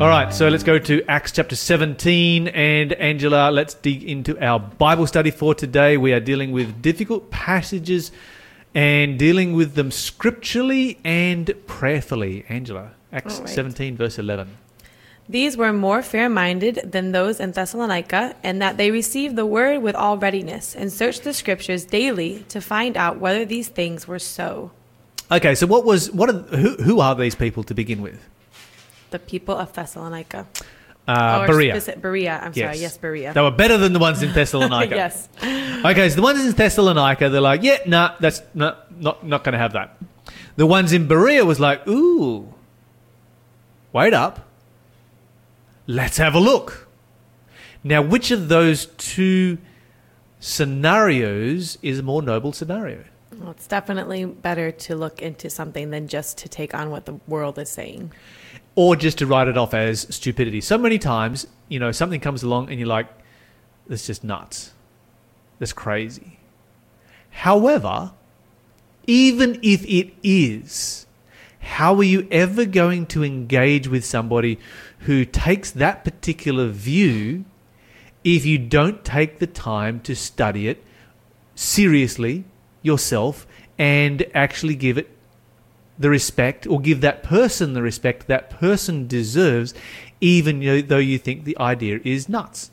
All right, so let's go to Acts chapter 17. And Angela, let's dig into our Bible study for today. We are dealing with difficult passages and dealing with them scripturally and prayerfully. Angela, Acts right. 17, verse 11. These were more fair minded than those in Thessalonica, and that they received the word with all readiness, and searched the scriptures daily to find out whether these things were so. Okay, so what was, what are, who, who are these people to begin with? The people of Thessalonica. Uh, Berea. speci- Berea, I'm sorry, yes, Berea. They were better than the ones in Thessalonica. yes. Okay, so the ones in Thessalonica, they're like, yeah, nah, that's not not not going to have that. The ones in Berea was like, ooh, wait up, let's have a look. Now, which of those two scenarios is a more noble scenario? Well, it's definitely better to look into something than just to take on what the world is saying. Or just to write it off as stupidity? So many times, you know, something comes along and you're like, that's just nuts. That's crazy. However, even if it is, how are you ever going to engage with somebody who takes that particular view if you don't take the time to study it seriously yourself and actually give it the respect or give that person the respect that person deserves, even though you think the idea is nuts?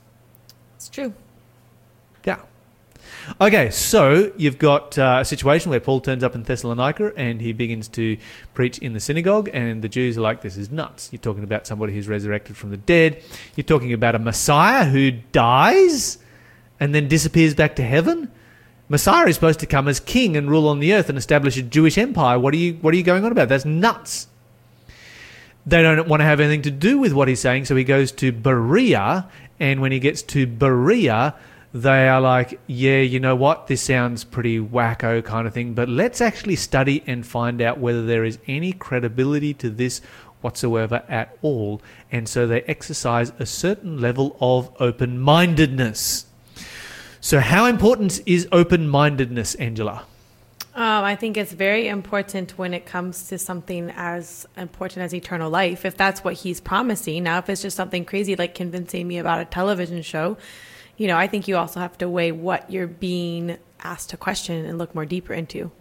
It's true. Yeah. Okay, so you've got uh, a situation where Paul turns up in Thessalonica and he begins to preach in the synagogue, and the Jews are like, This is nuts. You're talking about somebody who's resurrected from the dead. You're talking about a Messiah who dies and then disappears back to heaven. Messiah is supposed to come as king and rule on the earth and establish a Jewish empire. What are you, what are you going on about? That's nuts. They don't want to have anything to do with what he's saying, so he goes to Berea, and when he gets to Berea, they are like, yeah, you know what? This sounds pretty wacko kind of thing, but let's actually study and find out whether there is any credibility to this whatsoever at all. And so they exercise a certain level of open mindedness. So, how important is open mindedness, Angela? Um, I think it's very important when it comes to something as important as eternal life. If that's what he's promising, now if it's just something crazy like convincing me about a television show, you know, I think you also have to weigh what you're being asked to question and look more deeper into.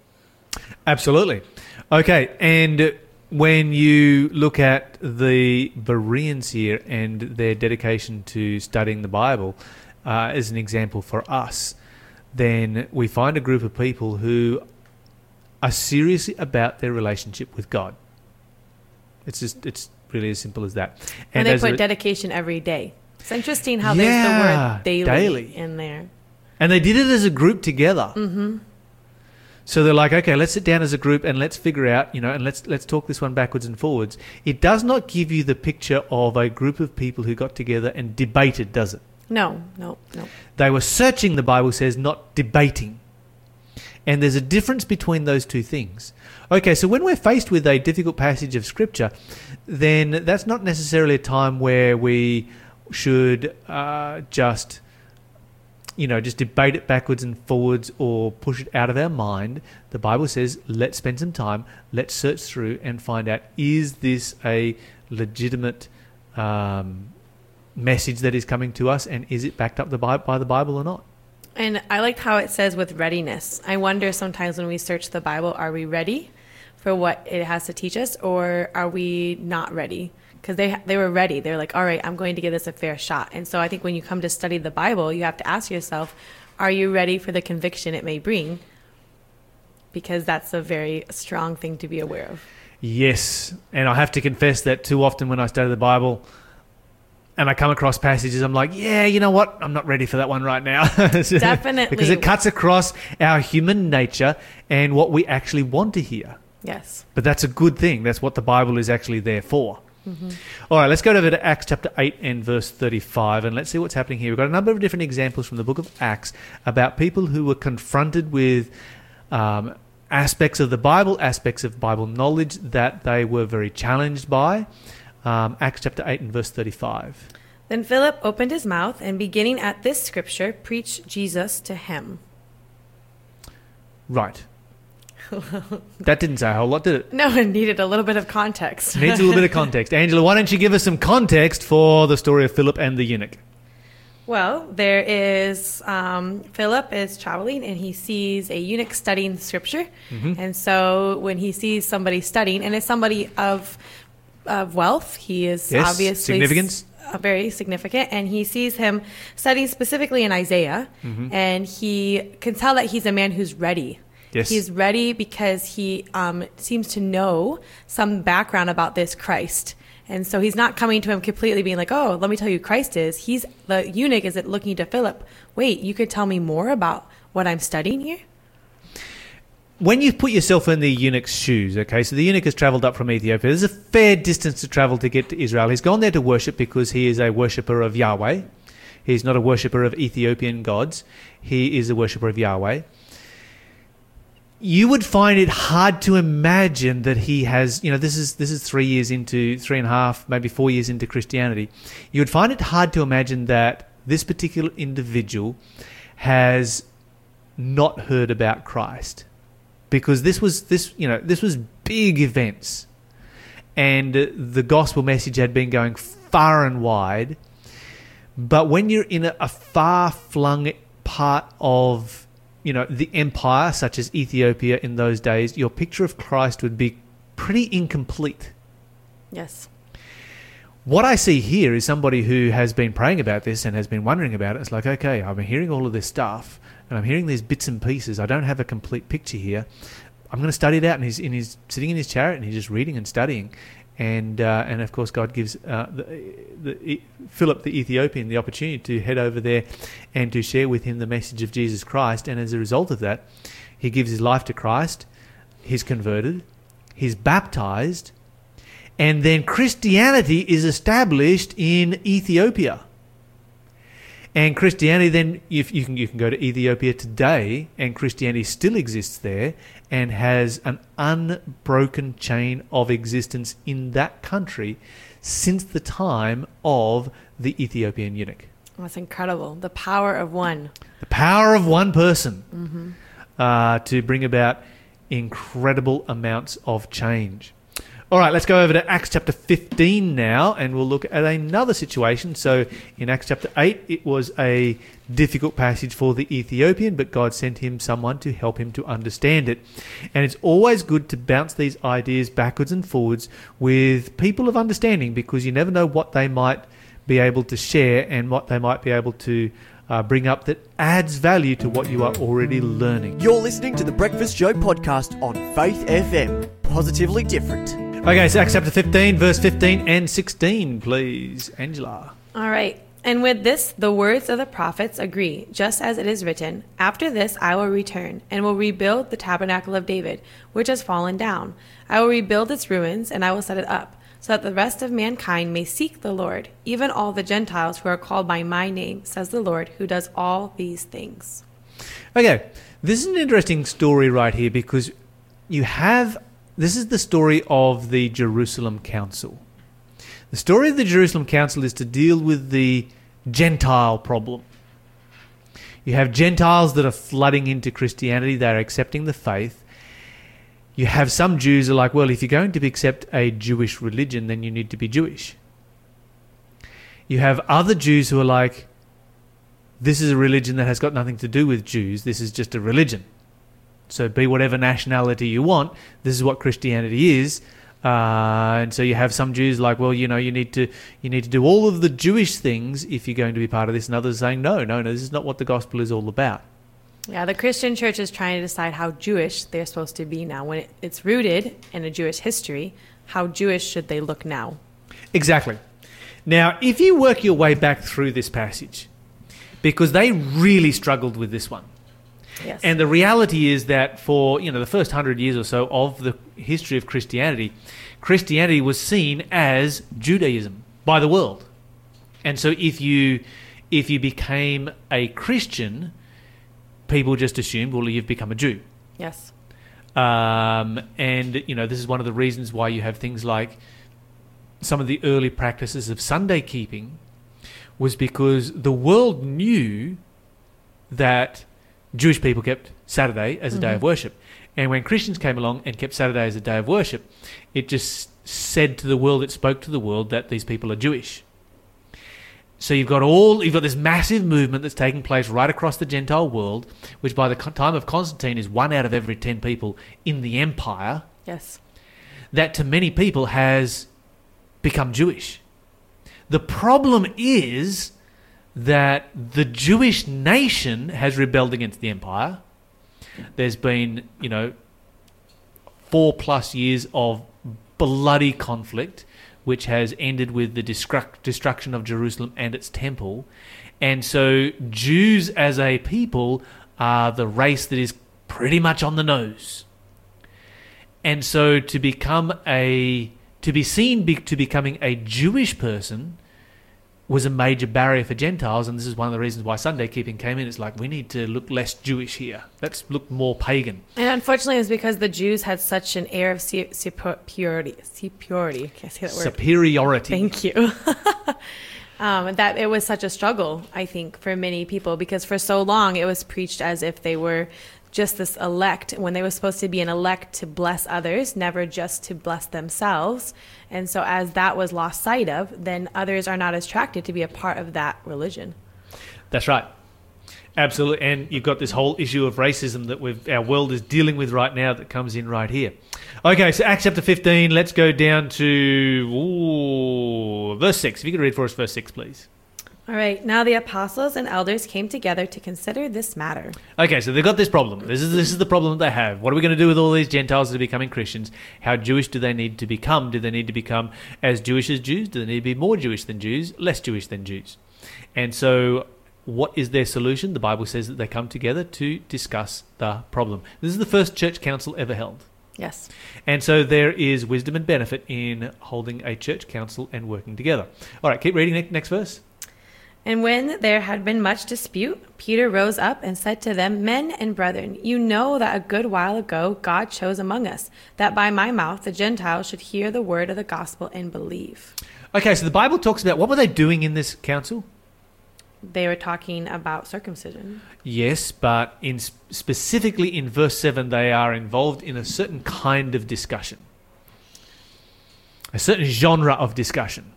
Absolutely. Okay, and when you look at the Bereans here and their dedication to studying the Bible uh, as an example for us, then we find a group of people who are serious about their relationship with God. It's just it's really as simple as that. And, they put a- dedication every day. It's interesting how Yeah, there's the word daily, daily. in there. And they did it as a group together. Mm-hmm. So they're like, okay, let's sit down as a group and let's figure out, you know, and let's let's talk this one backwards and forwards. It does not give you the picture of a group of people who got together and debated, does it? No, no, no. They were searching, the Bible says, not debating. And there's a difference between those two things. Okay, so when we're faced with a difficult passage of Scripture, then that's not necessarily a time where we should uh, just, you know, just debate it backwards and forwards or push it out of our mind. The Bible says, let's spend some time, let's search through and find out is this a legitimate um, message that is coming to us and is it backed up the Bi- by the Bible or not? And I liked how it says with readiness. I wonder sometimes when we search the Bible, are we ready for what it has to teach us, or are we not ready? Because they they were ready. They're like, all right, I'm going to give this a fair shot. And so I think when you come to study the Bible, you have to ask yourself, are you ready for the conviction it may bring? Because that's a very strong thing to be aware of. Yes, and I have to confess that too often when I study the Bible and I come across passages, I'm like, yeah, you know what? I'm not ready for that one right now. Definitely. because it cuts across our human nature and what we actually want to hear. Yes. But that's a good thing. That's what the Bible is actually there for. All right, let's go over to Acts chapter 8 and verse 35 and let's see what's happening here. We've got a number of different examples from the book of Acts about people who were confronted with um, aspects of the Bible, aspects of Bible knowledge that they were very challenged by. Um, Acts chapter 8 and verse 35. Then Philip opened his mouth and, beginning at this scripture, preached Jesus to him. Right. that didn't say a whole lot, did it? No, it needed a little bit of context. Needs a little bit of context. Angela, why don't you give us some context for the story of Philip and the eunuch? Well, there is um, Philip is traveling and he sees a eunuch studying scripture, Mm-hmm. and so when he sees somebody studying, and it's somebody of of wealth, he is Yes, obviously significance. uh, very significant, and he sees him studying specifically in Isaiah, Mm-hmm. and he can tell that he's a man who's ready. Yes. He's ready because he um, seems to know some background about this Christ. And so he's not coming to him completely being like, oh, let me tell you who Christ is. He's the eunuch is it looking to Philip. Wait, you could tell me more about what I'm studying here? When you put yourself in the eunuch's shoes, okay, so the eunuch has travelled up from Ethiopia. There's a fair distance to travel to get to Israel. He's gone there to worship because he is a worshipper of Yahweh. He's not a worshipper of Ethiopian gods. He is a worshipper of Yahweh. You would find it hard to imagine that he has, you know, this is this is three years into three and a half, maybe four years into Christianity. You would find it hard to imagine that this particular individual has not heard about Christ because this was this you know this was big events and the gospel message had been going far and wide but when you're in a, a far flung part of you know the empire such as Ethiopia in those days your picture of Christ would be pretty incomplete Yes. what I see here is somebody who has been praying about this and has been wondering about it. It's like, okay, I've been hearing all of this stuff and I'm hearing these bits and pieces. I don't have a complete picture here. I'm going to study it out. And he's, and he's sitting in his chariot and he's just reading and studying. And, uh, and of course, God gives uh, the, the, Philip the Ethiopian the opportunity to head over there and to share with him the message of Jesus Christ. And as a result of that, he gives his life to Christ. He's converted. He's baptized and then Christianity is established in Ethiopia. And Christianity then, if you can, you can go to Ethiopia today, and Christianity still exists there, and has an unbroken chain of existence in that country since the time of the Ethiopian eunuch. That's incredible. The power of one. The power of one person uh, to bring about incredible amounts of change. All right, let's go over to Acts chapter 15 now, and we'll look at another situation. So, in Acts chapter 8, it was a difficult passage for the Ethiopian, but God sent him someone to help him to understand it. And it's always good to bounce these ideas backwards and forwards with people of understanding because you never know what they might be able to share and what they might be able to uh, bring up that adds value to what you are already learning. You're listening to the Breakfast Show podcast on Faith FM. Positively different. Okay, so Acts chapter 15, verse 15 and 16, please, Angela. All right. And with this, the words of the prophets agree, just as it is written After this, I will return and will rebuild the tabernacle of David, which has fallen down. I will rebuild its ruins, and I will set it up, so that the rest of mankind may seek the Lord, even all the Gentiles who are called by my name, says the Lord, who does all these things. Okay, this is an interesting story right here because you have this is the story of the Jerusalem Council. The story of the Jerusalem Council is to deal with the Gentile problem. You have Gentiles that are flooding into Christianity, they're accepting the faith. You have some Jews who are like, well, if you're going to accept a Jewish religion, then you need to be Jewish. You have other Jews who are like, this is a religion that has got nothing to do with Jews. This is just a religion. So be whatever nationality you want. This is what Christianity is. Uh, and so you have some Jews like, well, you know, you need to you need to do all of the Jewish things if you're going to be part of this, and others saying, no, no, no, this is not what the gospel is all about. Yeah, the Christian church is trying to decide how Jewish they're supposed to be now. When it's rooted in a Jewish history, how Jewish should they look now? Exactly. Now, if you work your way back through this passage, because they really struggled with this one. Yes. And the reality is that for you know the first hundred years or so of the history of Christianity, Christianity was seen as Judaism by the world, and so if you if you became a Christian, people just assumed well you've become a Jew, yes. um, and you know this is one of the reasons why you have things like some of the early practices of Sunday keeping was because the world knew that Jewish people kept Saturday as a day of mm-hmm. worship. And when Christians came along and kept Saturday as a day of worship, it just said to the world, it spoke to the world that these people are Jewish. So you've got all you've got this massive movement that's taking place right across the Gentile world, which by the time of Constantine is one out of every ten people in the empire. Yes. That to many people has become Jewish. The problem is that the Jewish nation has rebelled against the empire. There's been, you know, four plus years of bloody conflict, which has ended with the destruct- destruction of Jerusalem and its temple. And so, Jews as a people are the race that is pretty much on the nose. And so, to become a to be seen be, to becoming a Jewish person was a major barrier for Gentiles, and this is one of the reasons why Sunday keeping came in. It's like we need to look less Jewish here. Let's look more pagan. And unfortunately, it was because the Jews had such an air of su- superiority. Superiority. Can't say that word. Superiority. Thank you. um, that it was such a struggle, I think, for many people because for so long it was preached as if they were just this elect when they were supposed to be an elect to bless others, never just to bless themselves. And so, as that was lost sight of, then others are not attracted to be a part of that religion. That's right. Absolutely. And you've got this whole issue of racism that our world is dealing with right now that comes in right here. Okay, so Acts chapter 15, let's go down to ooh, verse 6. If you could read for us verse 6, please. All right, now the apostles and elders came together to consider this matter. Okay, so they've got this problem. This is this is the problem that they have. What are we going to do with all these Gentiles that are becoming Christians? How Jewish do they need to become? Do they need to become as Jewish as Jews? Do they need to be more Jewish than Jews? Less Jewish than Jews? And so, what is their solution? The Bible says that they come together to discuss the problem. This is the first church council ever held. Yes. And so there is wisdom and benefit in holding a church council and working together. All right, keep reading next, next verse. And when there had been much dispute, Peter rose up and said to them, Men and brethren, you know that a good while ago God chose among us, that by my mouth the Gentiles should hear the word of the gospel and believe. Okay, so the Bible talks about what were they doing in this council? They were talking about circumcision. Yes, but in specifically in verse 7 they are involved in a certain kind of discussion. A certain genre of discussion.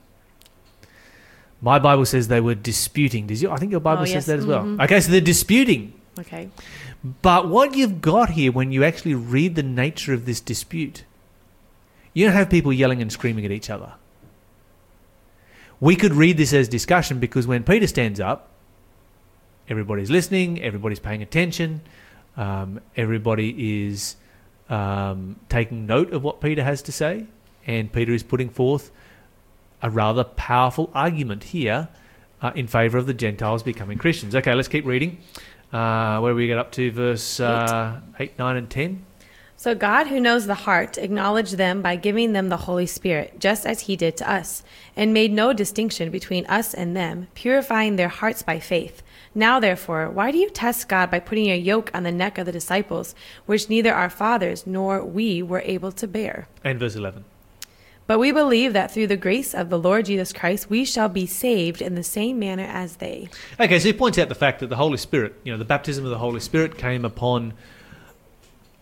My Bible says they were disputing. Does you? I think your Bible Oh, says yes. that as well. Mhm. Okay, so they're disputing. Okay. But what you've got here when you actually read the nature of this dispute, you don't have people yelling and screaming at each other. We could read this as discussion because when Peter stands up, everybody's listening, everybody's paying attention, um, everybody is um, taking note of what Peter has to say, and Peter is putting forth a rather powerful argument here uh, in favor of the Gentiles becoming Christians. Okay, let's keep reading. Uh, where we get up to verse uh, 8, 9, and 10. So God, who knows the heart, acknowledged them by giving them the Holy Spirit, just as he did to us, and made no distinction between us and them, purifying their hearts by faith. Now, therefore, why do you test God by putting a yoke on the neck of the disciples, which neither our fathers nor we were able to bear? And verse 11. But we believe that through the grace of the Lord Jesus Christ, we shall be saved in the same manner as they. Okay, so he points out the fact that the Holy Spirit, you know, the baptism of the Holy Spirit came upon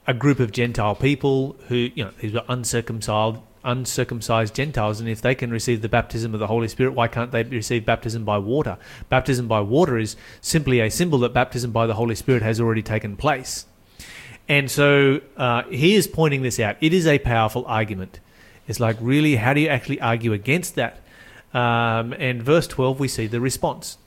a group of Gentile people who, you know, these were uncircumcised, uncircumcised Gentiles, and if they can receive the baptism of the Holy Spirit, why can't they receive baptism by water? Baptism by water is simply a symbol that baptism by the Holy Spirit has already taken place. And so uh, he is pointing this out. It is a powerful argument. It's like, really, how do you actually argue against that? Um, and verse 12, we see the response.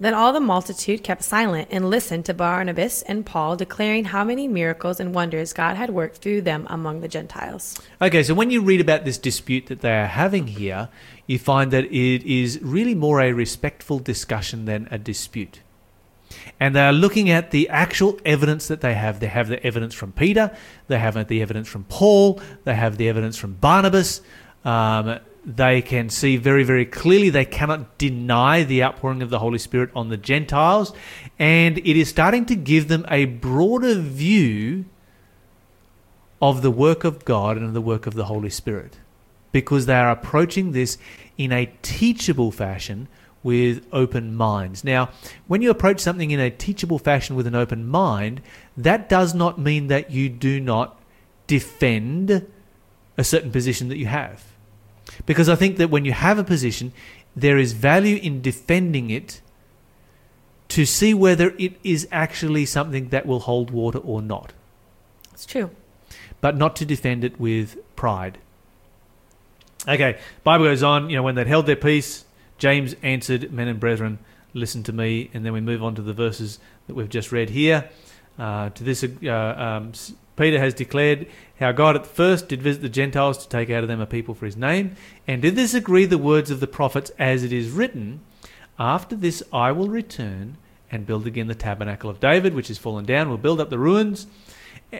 Then all the multitude kept silent and listened to Barnabas and Paul declaring how many miracles and wonders God had worked through them among the Gentiles. Okay, so when you read about this dispute that they are having here, you find that it is really more a respectful discussion than a dispute. And they are looking at the actual evidence that they have. They have the evidence from Peter, they have the evidence from Paul, they have the evidence from Barnabas. Um, they can see very, very clearly they cannot deny the outpouring of the Holy Spirit on the Gentiles. And it is starting to give them a broader view of the work of God and of the work of the Holy Spirit because they are approaching this in a teachable fashion with open minds. Now, when you approach something in a teachable fashion with an open mind, that does not mean that you do not defend a certain position that you have. Because I think that when you have a position, there is value in defending it to see whether it is actually something that will hold water or not, It's true. but not to defend it with pride. Okay, Bible goes on, you know, when they'd held their peace, James answered, Men and brethren, listen to me. And then we move on to the verses that we've just read here. Uh, to this, uh, um, Peter has declared how God at first did visit the Gentiles to take out of them a people for his name. And did this agree the words of the prophets as it is written? After this I will return and build again the tabernacle of David, which is fallen down. We'll build up the ruins,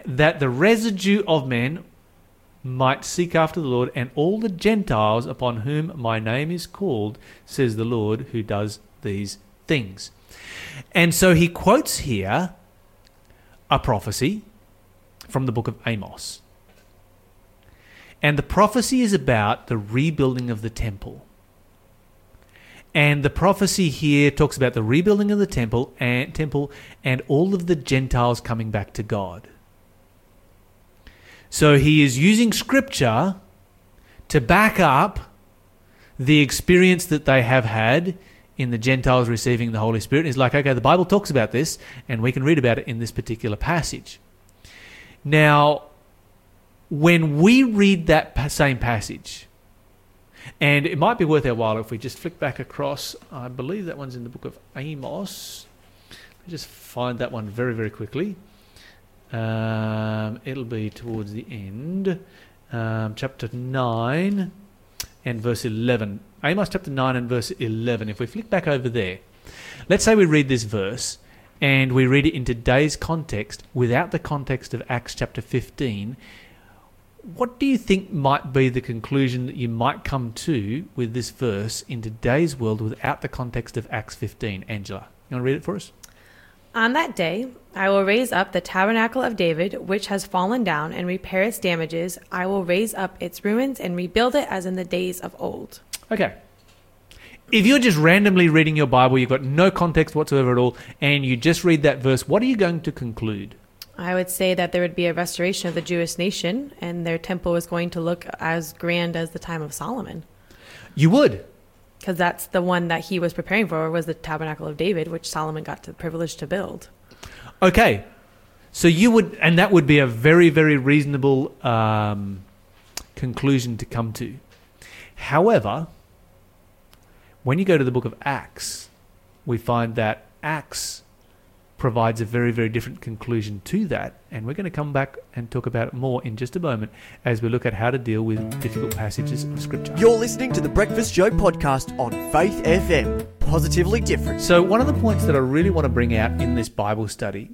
that the residue of men might seek after the Lord, and all the Gentiles upon whom my name is called, says the Lord who does these things. And so he quotes here a prophecy from the book of Amos. And the prophecy is about the rebuilding of the temple. And the prophecy here talks about the rebuilding of the temple and temple and all of the Gentiles coming back to God. So he is using scripture to back up the experience that they have had in the Gentiles receiving the Holy Spirit. He's like, okay, the Bible talks about this, and we can read about it in this particular passage. Now, when we read that same passage, and it might be worth our while if we just flick back across, I believe that one's in the book of Amos. Let me just find that one very, very quickly. Um, it'll be towards the end, um, chapter 9 and verse 11. Amos chapter 9 and verse 11. If we flick back over there, let's say we read this verse and we read it in today's context without the context of Acts chapter 15. What do you think might be the conclusion that you might come to with this verse in today's world without the context of Acts 15? Angela, you want to read it for us? On that day, I will raise up the tabernacle of David, which has fallen down, and repair its damages. I will raise up its ruins and rebuild it as in the days of old. Okay. If you're just randomly reading your Bible, you've got no context whatsoever at all, and you just read that verse, what are you going to conclude? I would say that there would be a restoration of the Jewish nation, and their temple is going to look as grand as the time of Solomon, You would. Because that's the one that he was preparing for was the tabernacle of David, which Solomon got the privilege to build. Okay. So you would, and that would be a very, very reasonable um, conclusion to come to. However, when you go to the book of Acts, we find that Acts provides a very, very different conclusion to that. And we're going to come back and talk about it more in just a moment as we look at how to deal with difficult passages of Scripture. You're listening to the Breakfast Show podcast on Faith FM. Positively different. So, one of the points that I really want to bring out in this Bible study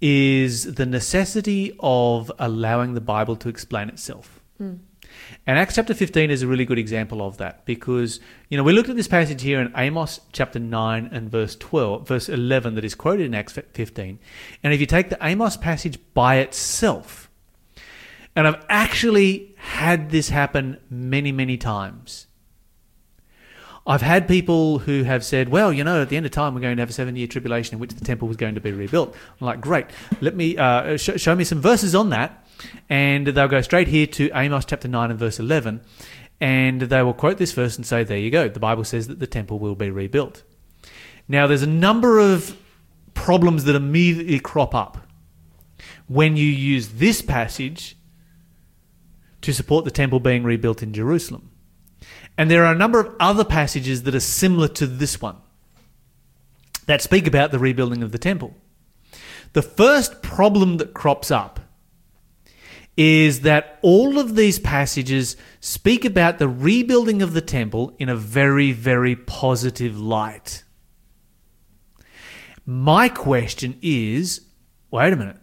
is the necessity of allowing the Bible to explain itself. Hmm. And Acts chapter 15 is a really good example of that because, you know, we looked at this passage here in Amos chapter 9 and verse 12, verse 11 that is quoted in Acts 15. And if you take the Amos passage by itself, and I've actually had this happen many, many times. I've had people who have said, well, you know, at the end of time, we're going to have a seven year tribulation in which the temple was going to be rebuilt. I'm like, great, let me uh, sh- show me some verses on that. And they'll go straight here to Amos chapter 9 and verse 11. And they will quote this verse and say, there you go. The Bible says that the temple will be rebuilt. Now, there's a number of problems that immediately crop up when you use this passage to support the temple being rebuilt in Jerusalem. And there are a number of other passages that are similar to this one that speak about the rebuilding of the temple. The first problem that crops up is that all of these passages speak about the rebuilding of the temple in a very, very positive light. My question is wait a minute.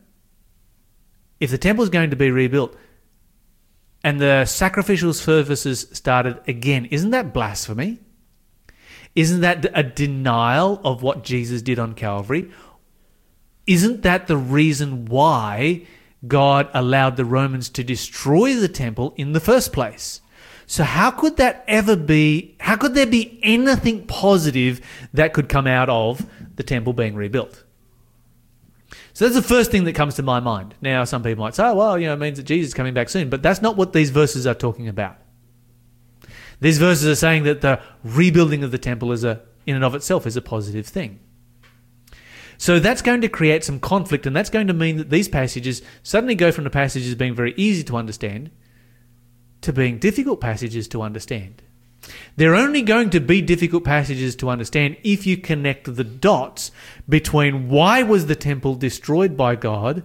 If the temple is going to be rebuilt, and the sacrificial services started again. Isn't that blasphemy? Isn't that a denial of what Jesus did on Calvary? Isn't that the reason why God allowed the Romans to destroy the temple in the first place? So, how could that ever be How could there be anything positive that could come out of the temple being rebuilt? So that's the first thing that comes to my mind. Now, some people might say, oh, well, you know, it means that Jesus is coming back soon. But that's not what these verses are talking about. These verses are saying that the rebuilding of the temple is a, in and of itself is a positive thing. So that's going to create some conflict, and that's going to mean that these passages suddenly go from the passages being very easy to understand to being difficult passages to understand. They're only going to be difficult passages to understand if you connect the dots between why was the temple destroyed by God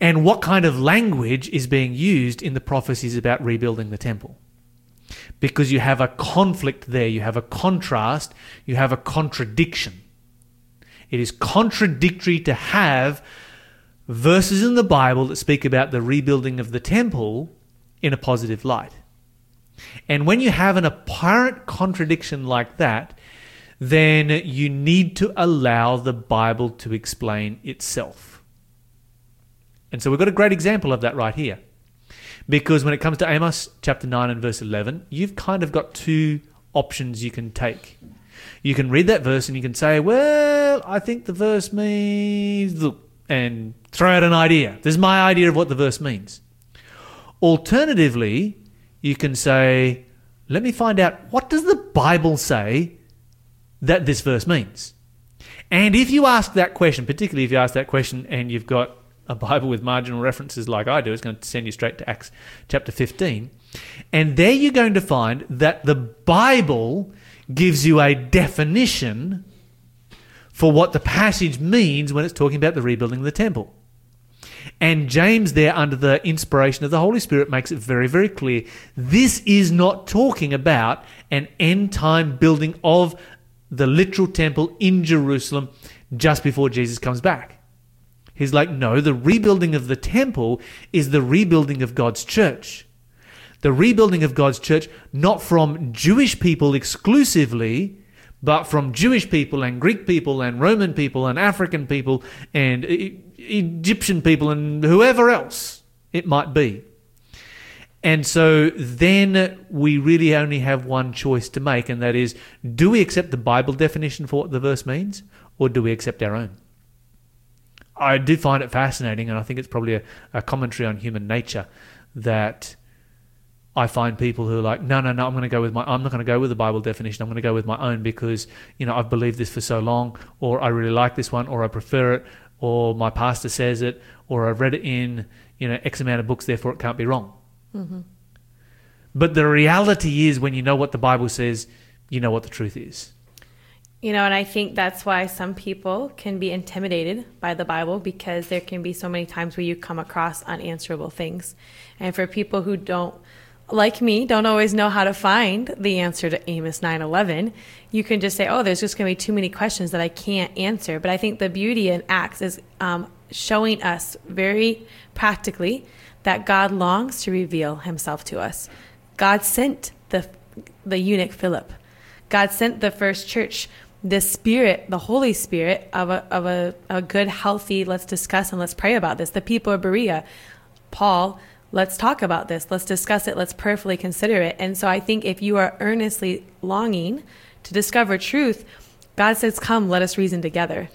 and what kind of language is being used in the prophecies about rebuilding the temple. Because you have a conflict there, you have a contrast, you have a contradiction. It is contradictory to have verses in the Bible that speak about the rebuilding of the temple in a positive light. And when you have an apparent contradiction like that, then you need to allow the Bible to explain itself. And so we've got a great example of that right here. Because when it comes to Amos chapter 9 and verse 11, you've kind of got two options you can take. You can read that verse and you can say, well, I think the verse means, and throw out an idea. This is my idea of what the verse means. Alternatively, you can say, let me find out what does the Bible say that this verse means? And if you ask that question, particularly if you ask that question and you've got a Bible with marginal references like I do, it's going to send you straight to Acts chapter 15. And there you're going to find that the Bible gives you a definition for what the passage means when it's talking about the rebuilding of the temple. And James, there, under the inspiration of the Holy Spirit, makes it very, very clear this is not talking about an end time building of the literal temple in Jerusalem just before Jesus comes back. He's like, no, the rebuilding of the temple is the rebuilding of God's church. The rebuilding of God's church, not from Jewish people exclusively, but from Jewish people and Greek people and Roman people and African people and Egyptian people and whoever else it might be. And so then we really only have one choice to make, and that is do we accept the Bible definition for what the verse means, or do we accept our own? I do find it fascinating, and I think it's probably a, a commentary on human nature that I find people who are like, no, no, no, I'm going to go with my, I'm not going to go with the Bible definition. I'm going to go with my own because, you know, I've believed this for so long, or I really like this one, or I prefer it, or my pastor says it, or I've read it in you know X amount of books, therefore it can't be wrong. Mm-hmm. But the reality is, when you know what the Bible says, you know what the truth is. You know, and I think that's why some people can be intimidated by the Bible because there can be so many times where you come across unanswerable things. And for people who don't like me, don't always know how to find the answer to Amos 9:11, you can just say, "Oh, there's just going to be too many questions that I can't answer." But I think the beauty in Acts is um, showing us very practically that God longs to reveal Himself to us. God sent the the eunuch Philip. God sent the first church the spirit, the Holy Spirit of a of a, a good, healthy. Let's discuss and let's pray about this. The people of Berea, Paul let's talk about this, let's discuss it, let's prayerfully consider it. And so I think if you are earnestly longing to discover truth, God says, Come, let us reason together.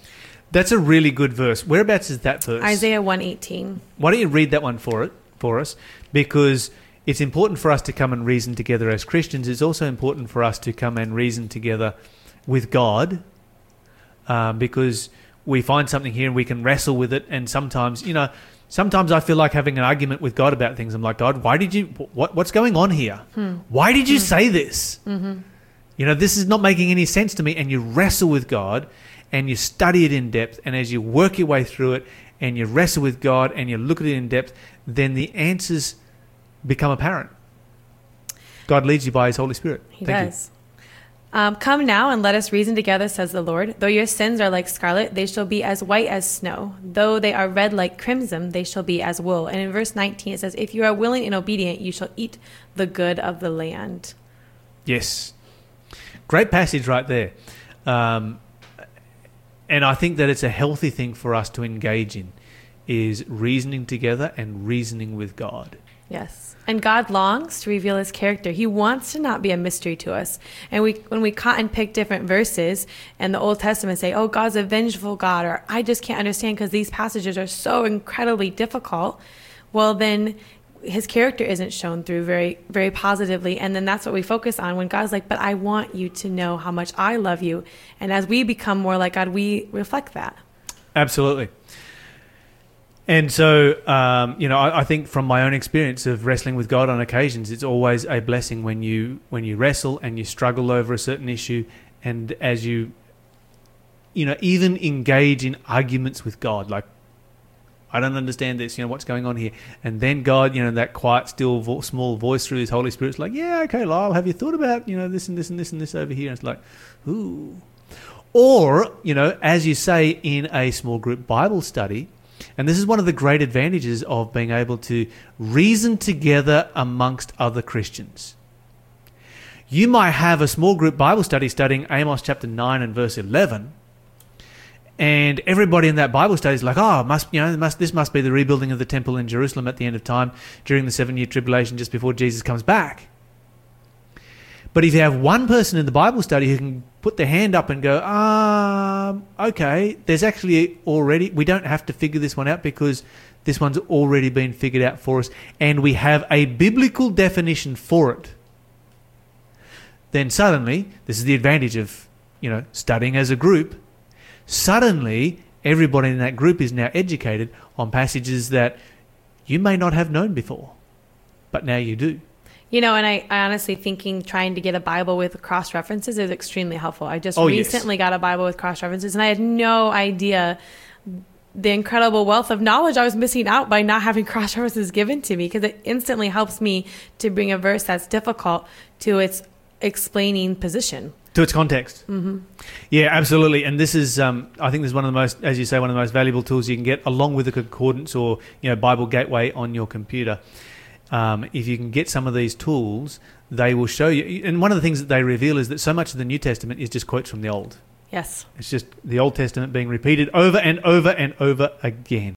That's a really good verse. Whereabouts is that verse? Isaiah 118. Why don't you read that one for it for us? Because it's important for us to come and reason together as Christians. It's also important for us to come and reason together with God. Um, because we find something here and we can wrestle with it and sometimes, you know, Sometimes I feel like having an argument with God about things. I'm like, God, why did you? What, what's going on here? Hmm. Why did you hmm. say this? Mm-hmm. You know, this is not making any sense to me. And you wrestle with God, and you study it in depth. And as you work your way through it, and you wrestle with God, and you look at it in depth, then the answers become apparent. God leads you by His Holy Spirit. He Thank does. You. Um, Come now and let us reason together, says the Lord. Though your sins are like scarlet, they shall be as white as snow. Though they are red like crimson, they shall be as wool. And in verse 19 it says, If you are willing and obedient, you shall eat the good of the land. Yes. Great passage right there. Um, and I think that it's a healthy thing for us to engage in is reasoning together and reasoning with God. Yes. And God longs to reveal his character. He wants to not be a mystery to us. And we when we cut and pick different verses in the Old Testament say, "Oh, God's a vengeful God," or "I just can't understand because these passages are so incredibly difficult." Well, then his character isn't shown through very very positively and then that's what we focus on when god's like but i want you to know how much i love you and as we become more like god we reflect that Absolutely. And so, um, you know, I, I think from my own experience of wrestling with God on occasions, it's always a blessing when you when you wrestle and you struggle over a certain issue, and as you, you know, even engage in arguments with God, like, I don't understand this, you know, what's going on here, and then God, you know, that quiet, still, vo- small voice through His Holy Spirit's like, yeah, okay, Lyle, have you thought about, you know, this and this and this and this over here? And it's like, ooh. Or, you know, as you say in a small group Bible study, and this is one of the great advantages of being able to reason together amongst other Christians. You might have a small group Bible study studying Amos chapter 9 and verse 11. And everybody in that Bible study is like, oh, must you know, must, this must be the rebuilding of the temple in Jerusalem at the end of time during the seven year tribulation just before Jesus comes back. But if you have one person in the Bible study who can put their hand up and go, um, okay, there's actually already, we don't have to figure this one out because this one's already been figured out for us and we have a biblical definition for it. Then suddenly, this is the advantage of, you know, studying as a group. Suddenly, everybody in that group is now educated on passages that you may not have known before, but now you do. You know, and I, I honestly thinking trying to get a Bible with cross references is extremely helpful. I just Oh, yes. recently got a Bible with cross references, and I had no idea the incredible wealth of knowledge I was missing out by not having cross references given to me because it instantly helps me to bring a verse that's difficult to its explaining position. to its context. Mm-hmm. Yeah, absolutely. And this is, um, I think, this is one of the most, as you say, one of the most valuable tools you can get, along with a concordance or you know Bible Gateway on your computer. Um, if you can get some of these tools, they will show you. And one of the things that they reveal is that so much of the New Testament is just quotes from the Old. Yes. It's just the Old Testament being repeated over and over and over again.